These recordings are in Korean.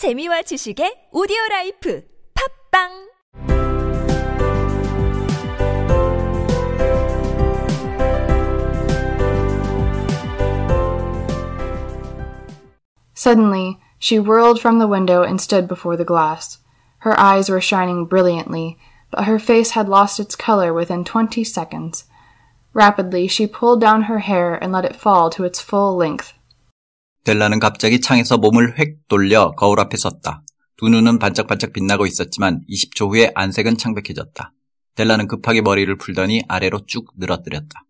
재미와 지식의 오디오 라이프 팝빵 Suddenly, she whirled from the window and stood before the glass. Her eyes were shining brilliantly, but her face had lost its color within twenty seconds. Rapidly, she pulled down her hair and let it fall to its full length. 델라는 갑자기 창에서 몸을 획 돌려 거울 앞에 섰다. 두 눈은 반짝반짝 빛나고 있었지만 20초 후에 안색은 창백해졌다. 델라는 급하게 머리를 풀더니 아래로 쭉 늘어뜨렸다.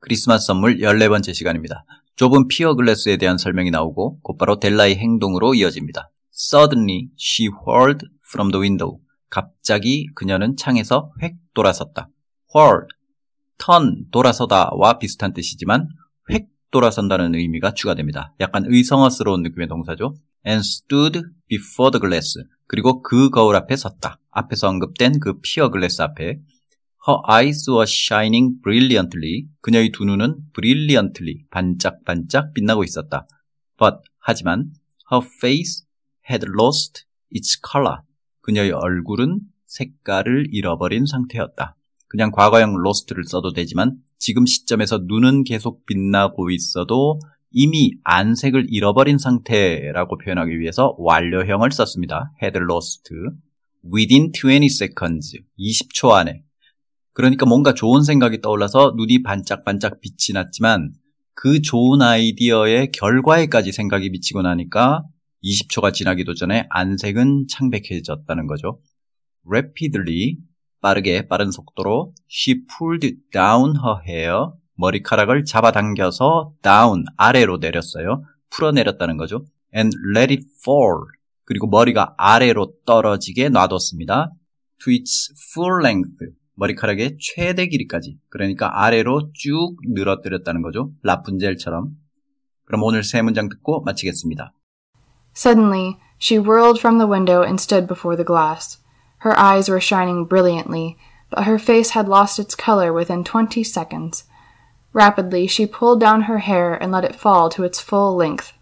크리스마스 선물 14번째 시간입니다. 좁은 피어 글래스에 대한 설명이 나오고 곧바로 델라의 행동으로 이어집니다. Suddenly she whirled from the window. 갑자기 그녀는 창에서 획 돌아섰다. whirl, turn, 돌아서다와 비슷한 뜻이지만 획 돌아선다는 의미가 추가됩니다. 약간 의성어스러운 느낌의 동사죠. and stood before the glass. 그리고 그 거울 앞에 섰다. 앞에서 언급된 그 피어 글래스 앞에 Her eyes were shining brilliantly. 그녀의 두 눈은 brilliantly, 반짝반짝 빛나고 있었다. But, 하지만, her face had lost its color. 그녀의 얼굴은 색깔을 잃어버린 상태였다. 그냥 과거형 lost를 써도 되지만 지금 시점에서 눈은 계속 빛나고 있어도 이미 안색을 잃어버린 상태라고 표현하기 위해서 완료형을 썼습니다. had lost within 20 seconds 20초 안에 그러니까 뭔가 좋은 생각이 떠올라서 눈이 반짝반짝 빛이 났지만 그 좋은 아이디어의 결과에까지 생각이 미치고 나니까 20초가 지나기도 전에 안색은 창백해졌다는 거죠. rapidly 빠르게 빠른 속도로 she pulled down her hair 머리카락을 잡아당겨서 down 아래로 내렸어요. 풀어내렸다는 거죠. and let it fall 그리고 머리가 아래로 떨어지게 놔뒀습니다. to its full length 머리카락의 최대 길이까지 그러니까 아래로 쭉 늘어뜨렸다는 거죠. 라푼젤처럼 그럼 오늘 세 문장 듣고 마치겠습니다. Suddenly, she whirled from the window and stood before the glass. Her eyes were shining brilliantly, but her face had lost its color within twenty seconds. Rapidly, she pulled down her hair and let it fall to its full length.